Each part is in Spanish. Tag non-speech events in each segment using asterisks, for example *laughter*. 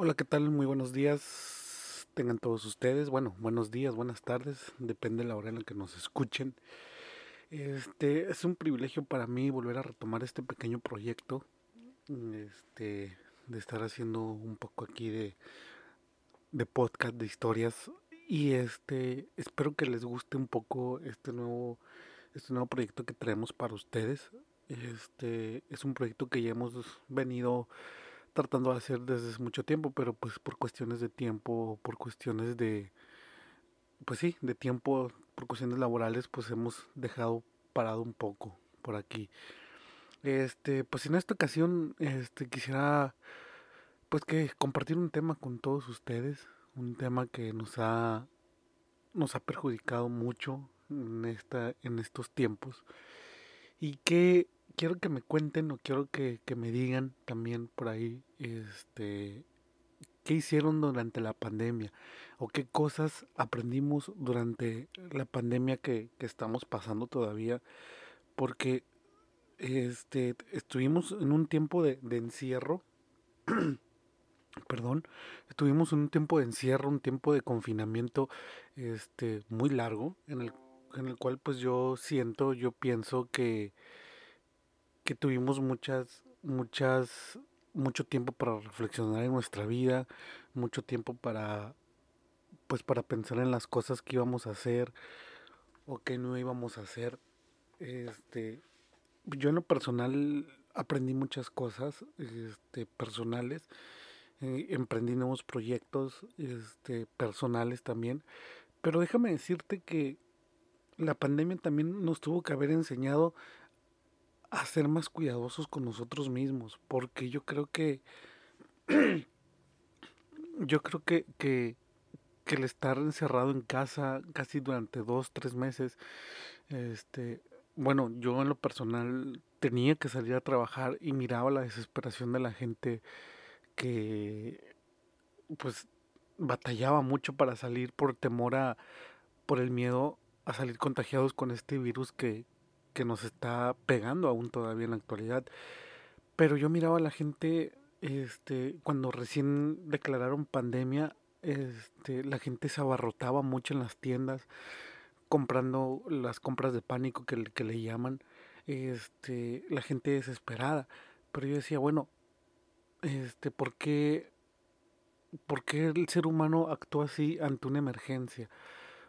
Hola, ¿qué tal? Muy buenos días. Tengan todos ustedes. Bueno, buenos días, buenas tardes. Depende de la hora en la que nos escuchen. Este es un privilegio para mí volver a retomar este pequeño proyecto. Este de estar haciendo un poco aquí de, de podcast de historias. Y este espero que les guste un poco este nuevo, este nuevo proyecto que traemos para ustedes. Este es un proyecto que ya hemos venido tratando de hacer desde hace mucho tiempo, pero pues por cuestiones de tiempo, por cuestiones de, pues sí, de tiempo, por cuestiones laborales, pues hemos dejado parado un poco por aquí. Este, pues en esta ocasión, este, quisiera, pues que compartir un tema con todos ustedes, un tema que nos ha, nos ha perjudicado mucho en esta, en estos tiempos y que quiero que me cuenten o quiero que, que, me digan también por ahí, este, qué hicieron durante la pandemia o qué cosas aprendimos durante la pandemia que, que estamos pasando todavía, porque este, estuvimos en un tiempo de, de encierro, *clears throat* perdón, estuvimos en un tiempo de encierro, un tiempo de confinamiento, este, muy largo, en el, en el cual pues yo siento, yo pienso que que tuvimos muchas, muchas, mucho tiempo para reflexionar en nuestra vida, mucho tiempo para, pues para pensar en las cosas que íbamos a hacer o que no íbamos a hacer. Este, yo en lo personal aprendí muchas cosas, este, personales, eh, emprendí nuevos proyectos, este, personales también, pero déjame decirte que la pandemia también nos tuvo que haber enseñado a ser más cuidadosos con nosotros mismos, porque yo creo que *clears throat* yo creo que, que, el estar encerrado en casa casi durante dos, tres meses, este, bueno, yo en lo personal tenía que salir a trabajar y miraba la desesperación de la gente que pues batallaba mucho para salir por temor a, por el miedo a salir contagiados con este virus que, que nos está pegando aún todavía en la actualidad. Pero yo miraba a la gente, este, cuando recién declararon pandemia, este, la gente se abarrotaba mucho en las tiendas, comprando las compras de pánico que, le llaman, este, la gente desesperada. Pero yo decía, bueno, este, ¿por qué, ¿por qué el ser humano actúa así ante una emergencia?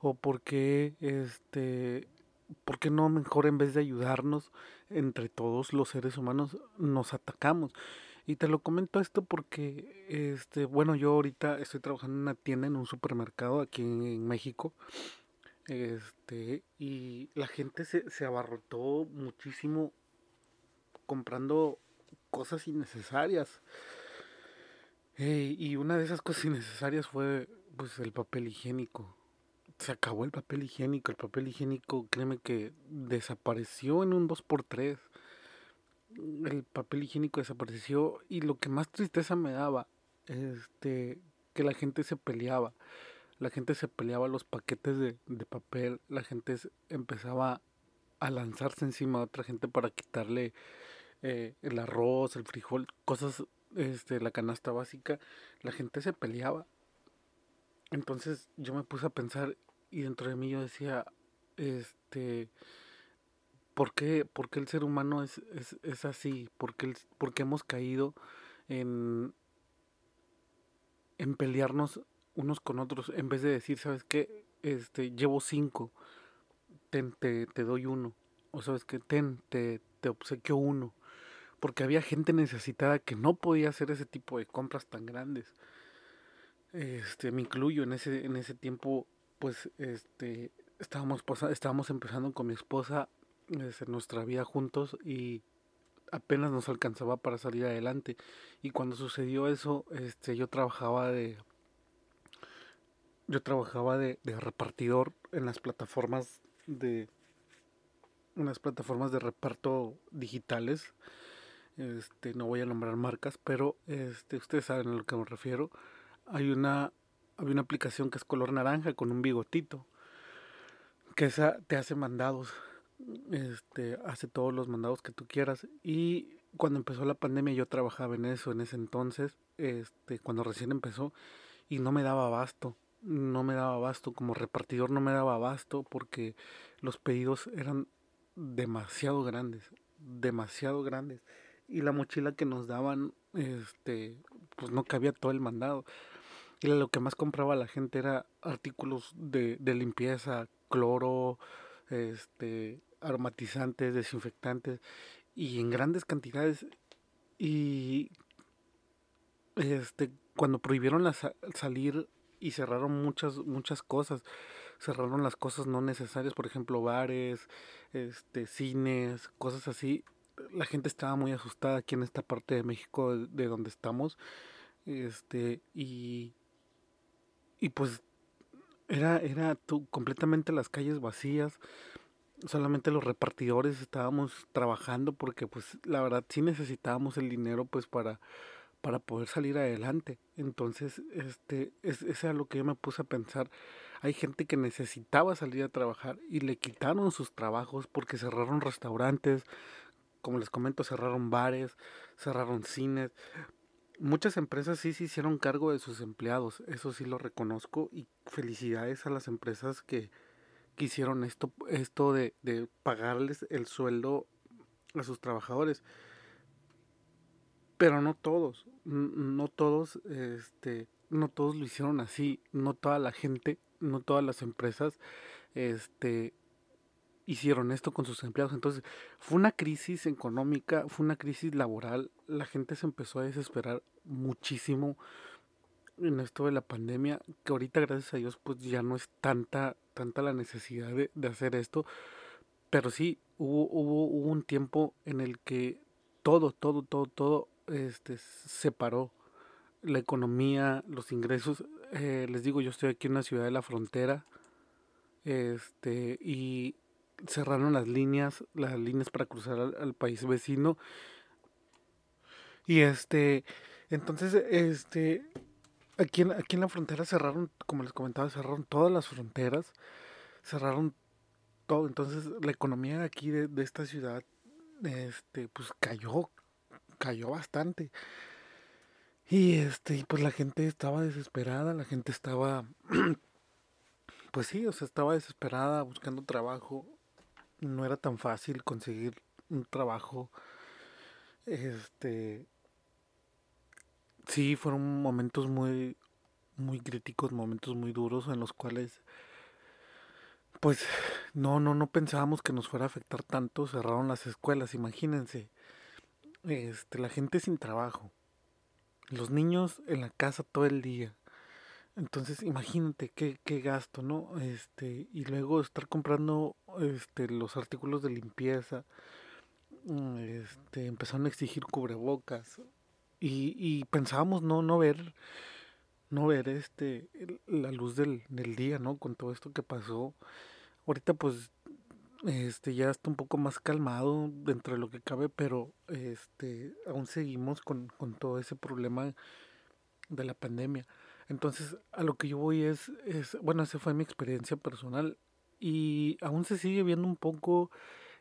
¿O por qué este, ¿por qué no mejor en vez de ayudarnos entre todos los seres humanos nos atacamos? Y te lo comento esto porque, este, bueno, yo ahorita estoy trabajando en una tienda, en un supermercado aquí en, México, este, y la gente se, se abarrotó muchísimo comprando cosas innecesarias. Eh, y una de esas cosas innecesarias fue, pues, el papel higiénico se acabó el papel higiénico. El papel higiénico, créeme que desapareció en un 2x3. El papel higiénico desapareció y lo que más tristeza me daba, este, que la gente se peleaba. La gente se peleaba los paquetes de, de papel, la gente empezaba a lanzarse encima de otra gente para quitarle eh, el arroz, el frijol, cosas, este, la canasta básica. La gente se peleaba entonces yo me puse a pensar y dentro de mí yo decía, este, ¿por qué, por qué el ser humano es, es, es así? ¿Por qué, ¿Por qué, hemos caído en, en pelearnos unos con otros en vez de decir, ¿sabes qué? Este, llevo cinco, ten, te, te doy uno. O sabes que ten, te, te obsequio uno. Porque había gente necesitada que no podía hacer ese tipo de compras tan grandes este me incluyo en ese en ese tiempo pues este estábamos estábamos empezando con mi esposa este, nuestra vida juntos y apenas nos alcanzaba para salir adelante. Y cuando sucedió eso este yo trabajaba de yo trabajaba de, de repartidor en las plataformas de unas plataformas de reparto digitales. Este no voy a nombrar marcas pero este ustedes saben a lo que me refiero. Hay una, hay una aplicación que es color naranja con un bigotito, que esa te hace mandados, este, hace todos los mandados que tú quieras. Y cuando empezó la pandemia yo trabajaba en eso en ese entonces este, cuando recién empezó, y no me daba abasto, no me daba abasto, como repartidor no me daba abasto porque los pedidos eran demasiado grandes, demasiado grandes, y la mochila que nos daban, este, pues no cabía todo el mandado. Y lo que más compraba la gente era artículos de, de limpieza, cloro, este, aromatizantes, desinfectantes y en grandes cantidades. Y este, cuando prohibieron la salir y cerraron muchas, muchas cosas, cerraron las cosas no necesarias, por ejemplo, bares, este, cines, cosas así. La gente estaba muy asustada aquí en esta parte de México de, donde estamos. Este, y, y pues era, era completamente las calles vacías solamente los repartidores estábamos trabajando porque pues la verdad sí necesitábamos el dinero pues para para poder salir adelante. Entonces, este es, es a lo que yo me puse a pensar. Hay gente que necesitaba salir a trabajar y le quitaron sus trabajos porque cerraron restaurantes, como les comento, cerraron bares, cerraron cines. Muchas empresas sí se hicieron cargo de sus empleados, eso sí lo reconozco y felicidades a las empresas que, que hicieron esto, esto de, de pagarles el sueldo a sus trabajadores. Pero no todos, no todos, este, no todos lo hicieron así, no toda la gente, no todas las empresas, este, hicieron esto con sus empleados. Entonces, fue una crisis económica, fue una crisis laboral, la gente se empezó a desesperar muchísimo en esto de la pandemia, que ahorita gracias a Dios pues ya no es tanta tanta la necesidad de, hacer esto, pero sí hubo, hubo, hubo, un tiempo en el que todo, todo, todo, todo este, se paró. La economía, los ingresos. Eh, les digo, yo estoy aquí en una ciudad de la frontera. Este, y cerraron las líneas, las líneas para cruzar al, país vecino. Y este, entonces, este, aquí en, aquí en la frontera cerraron, como les comentaba, cerraron todas las fronteras, cerraron todo. Entonces la economía aquí, de, de esta ciudad, este, pues cayó, cayó bastante. Y este, pues la gente estaba desesperada, la gente estaba, *clears throat* pues sí, o sea, estaba desesperada buscando trabajo. No era tan fácil conseguir un trabajo. Este, sí fueron momentos muy muy críticos, momentos muy duros en los cuales pues no no no pensábamos que nos fuera a afectar tanto, cerraron las escuelas, imagínense. Este, la gente sin trabajo. Los niños en la casa todo el día. Entonces, imagínate qué, qué gasto, ¿no? Este, y luego estar comprando este los artículos de limpieza. Mm, este, empezaron a exigir cubrebocas, y, pensábamos no, no ver, no ver este, la luz del, del día, ¿no? Con todo esto que pasó. Ahorita pues este ya está un poco más calmado dentro de lo que cabe, pero este aún seguimos con, con todo ese problema de la pandemia. Entonces, a lo que yo voy es, es, bueno, esa fue mi experiencia personal y aún se sigue viendo un poco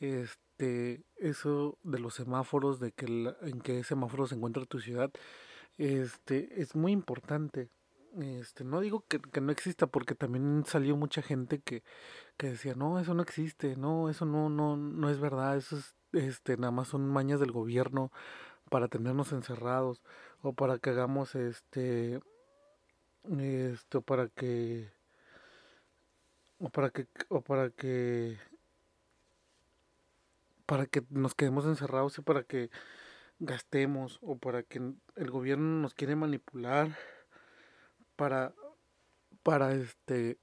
este eso de los semáforos, de que en qué semáforo se encuentra tu ciudad, este, es muy importante. Este, no digo que, no exista, porque también salió mucha gente que, que decía, no, eso no existe, no, eso no, no, no es verdad, eso es, este, nada más son mañas del gobierno para tenernos encerrados, o para que hagamos este, esto, para que, o para que, o para que para que nos quedemos encerrados y para que gastemos o para que el gobierno nos quiere manipular para para este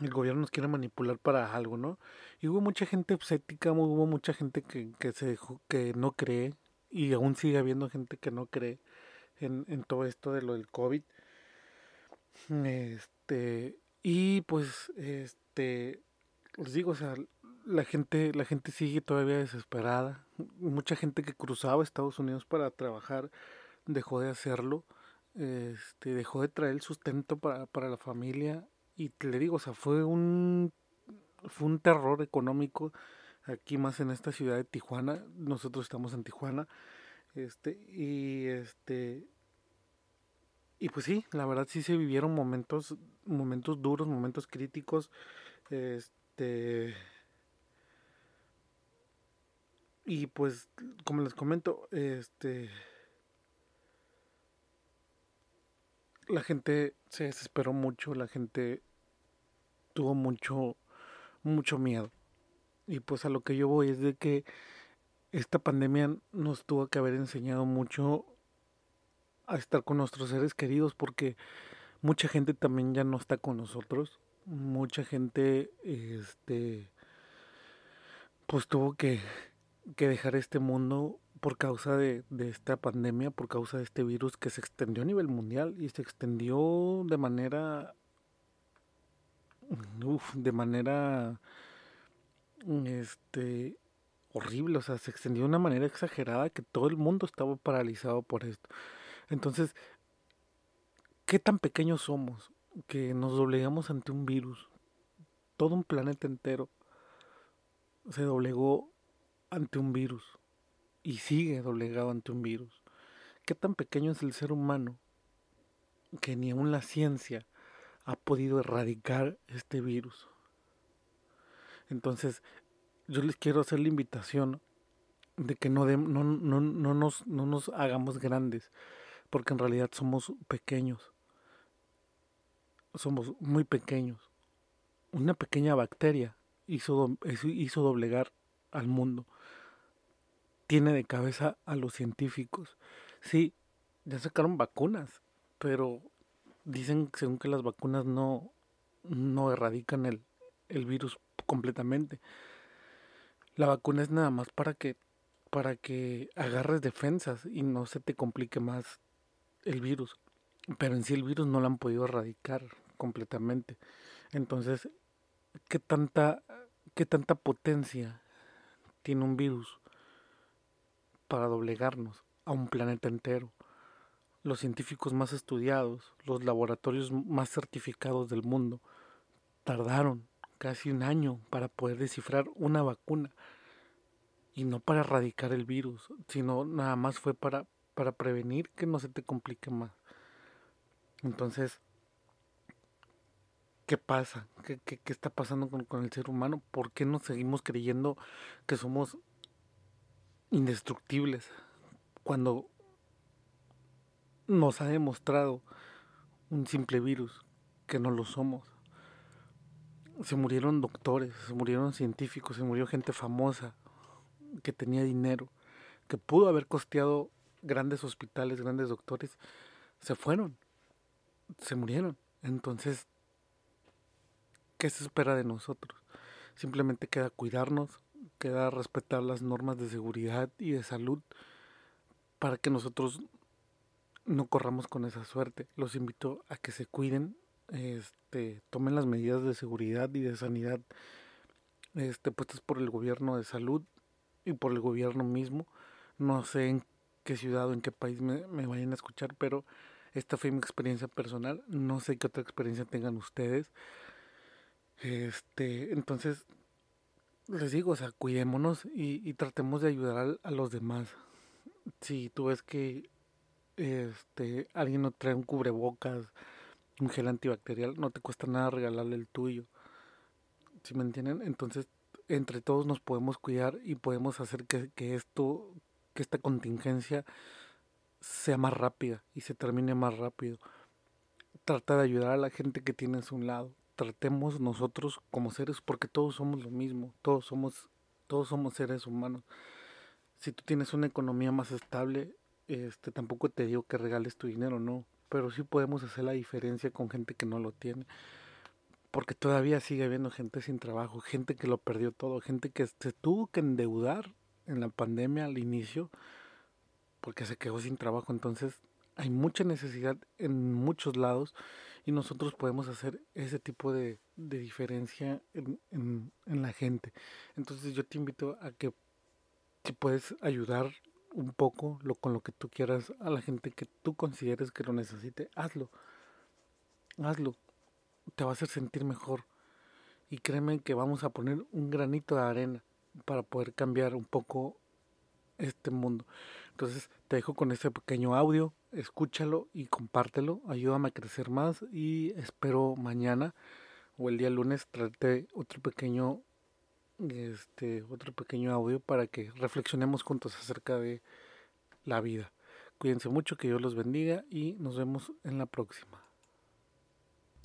el gobierno nos quiere manipular para algo, ¿no? Y hubo mucha gente escéptica, hubo mucha gente que, que se que no cree y aún sigue habiendo gente que no cree en, en todo esto de lo del COVID. Este, y pues este les digo, o sea, la gente, la gente sigue todavía desesperada. Mucha gente que cruzaba Estados Unidos para trabajar dejó de hacerlo. Este, dejó de traer el sustento para, para la familia. Y le digo, o sea, fue un fue un terror económico aquí más en esta ciudad de Tijuana. Nosotros estamos en Tijuana. Este, y este y pues sí, la verdad sí se vivieron momentos, momentos duros, momentos críticos. Este. Y pues, como les comento, este. La gente se desesperó mucho, la gente tuvo mucho, mucho miedo. Y pues a lo que yo voy es de que esta pandemia nos tuvo que haber enseñado mucho a estar con nuestros seres queridos porque mucha gente también ya no está con nosotros. Mucha gente este pues tuvo que, que dejar este mundo por causa de, de, esta pandemia, por causa de este virus que se extendió a nivel mundial y se extendió de manera de manera este horrible, o sea, se extendió de una manera exagerada que todo el mundo estaba paralizado por esto. Entonces, ¿qué tan pequeños somos que nos doblegamos ante un virus? Todo un planeta entero se doblegó ante un virus y sigue doblegado ante un virus. ¿Qué tan pequeño es el ser humano que ni aun la ciencia ha podido erradicar este virus? Entonces, yo les quiero hacer la invitación de que no, de, no, no, no, nos, no nos hagamos grandes, porque en realidad somos pequeños. Somos muy pequeños. Una pequeña bacteria hizo, hizo doblegar al mundo. Tiene de cabeza a los científicos. Sí, ya sacaron vacunas, pero dicen según que las vacunas no, no erradican el, el virus completamente. La vacuna es nada más para que para que agarres defensas y no se te complique más el virus. Pero en sí el virus no lo han podido erradicar completamente. Entonces, ¿qué tanta, qué tanta potencia tiene un virus para doblegarnos a un planeta entero? Los científicos más estudiados, los laboratorios más certificados del mundo, tardaron casi un año para poder descifrar una vacuna. Y no para erradicar el virus, sino nada más fue para para prevenir que no se te complique más. Entonces, ¿qué pasa? ¿Qué, qué, qué está pasando con, con, el ser humano? ¿Por qué nos seguimos creyendo que somos indestructibles cuando nos ha demostrado un simple virus que no lo somos? Se murieron doctores, se murieron científicos, se murió gente famosa que tenía dinero, que pudo haber costeado grandes hospitales, grandes doctores, se fueron, se murieron. Entonces, ¿qué se espera de nosotros? Simplemente queda cuidarnos, queda respetar las normas de seguridad y de salud para que nosotros no corramos con esa suerte. Los invito a que se cuiden, este, tomen las medidas de seguridad y de sanidad este, puestas por el gobierno de salud y por el gobierno mismo. No sé en qué ciudad o en qué país me, me vayan a escuchar, pero esta fue mi experiencia personal. No sé qué otra experiencia tengan ustedes. Este, entonces, les digo, o sea, cuidémonos y, y tratemos de ayudar a, a, los demás. Si tú ves que este alguien no trae un cubrebocas, un gel antibacterial, no te cuesta nada regalarle el tuyo. ¿Sí me entienden? Entonces, entre todos nos podemos cuidar y podemos hacer que, que esto que esta contingencia sea más rápida y se termine más rápido. Trata de ayudar a la gente que tienes a un lado. Tratemos nosotros como seres, porque todos somos lo mismo, todos somos, todos somos seres humanos. Si tú tienes una economía más estable, este tampoco te digo que regales tu dinero, no, pero sí podemos hacer la diferencia con gente que no lo tiene. Porque todavía sigue habiendo gente sin trabajo, gente que lo perdió todo, gente que se tuvo que endeudar en la pandemia al inicio porque se quedó sin trabajo. Entonces hay mucha necesidad en muchos lados y nosotros podemos hacer ese tipo de, de diferencia en, en, en, la gente. Entonces yo te invito a que si puedes ayudar un poco lo, con lo que tú quieras a la gente que tú consideres que lo necesite, hazlo. Hazlo. Te va a hacer sentir mejor. Y créeme que vamos a poner un granito de arena para poder cambiar un poco este mundo. Entonces te dejo con este pequeño audio, escúchalo y compártelo, ayúdame a crecer más y espero mañana o el día lunes traerte otro pequeño este otro pequeño audio para que reflexionemos juntos acerca de la vida. Cuídense mucho, que Dios los bendiga y nos vemos en la próxima.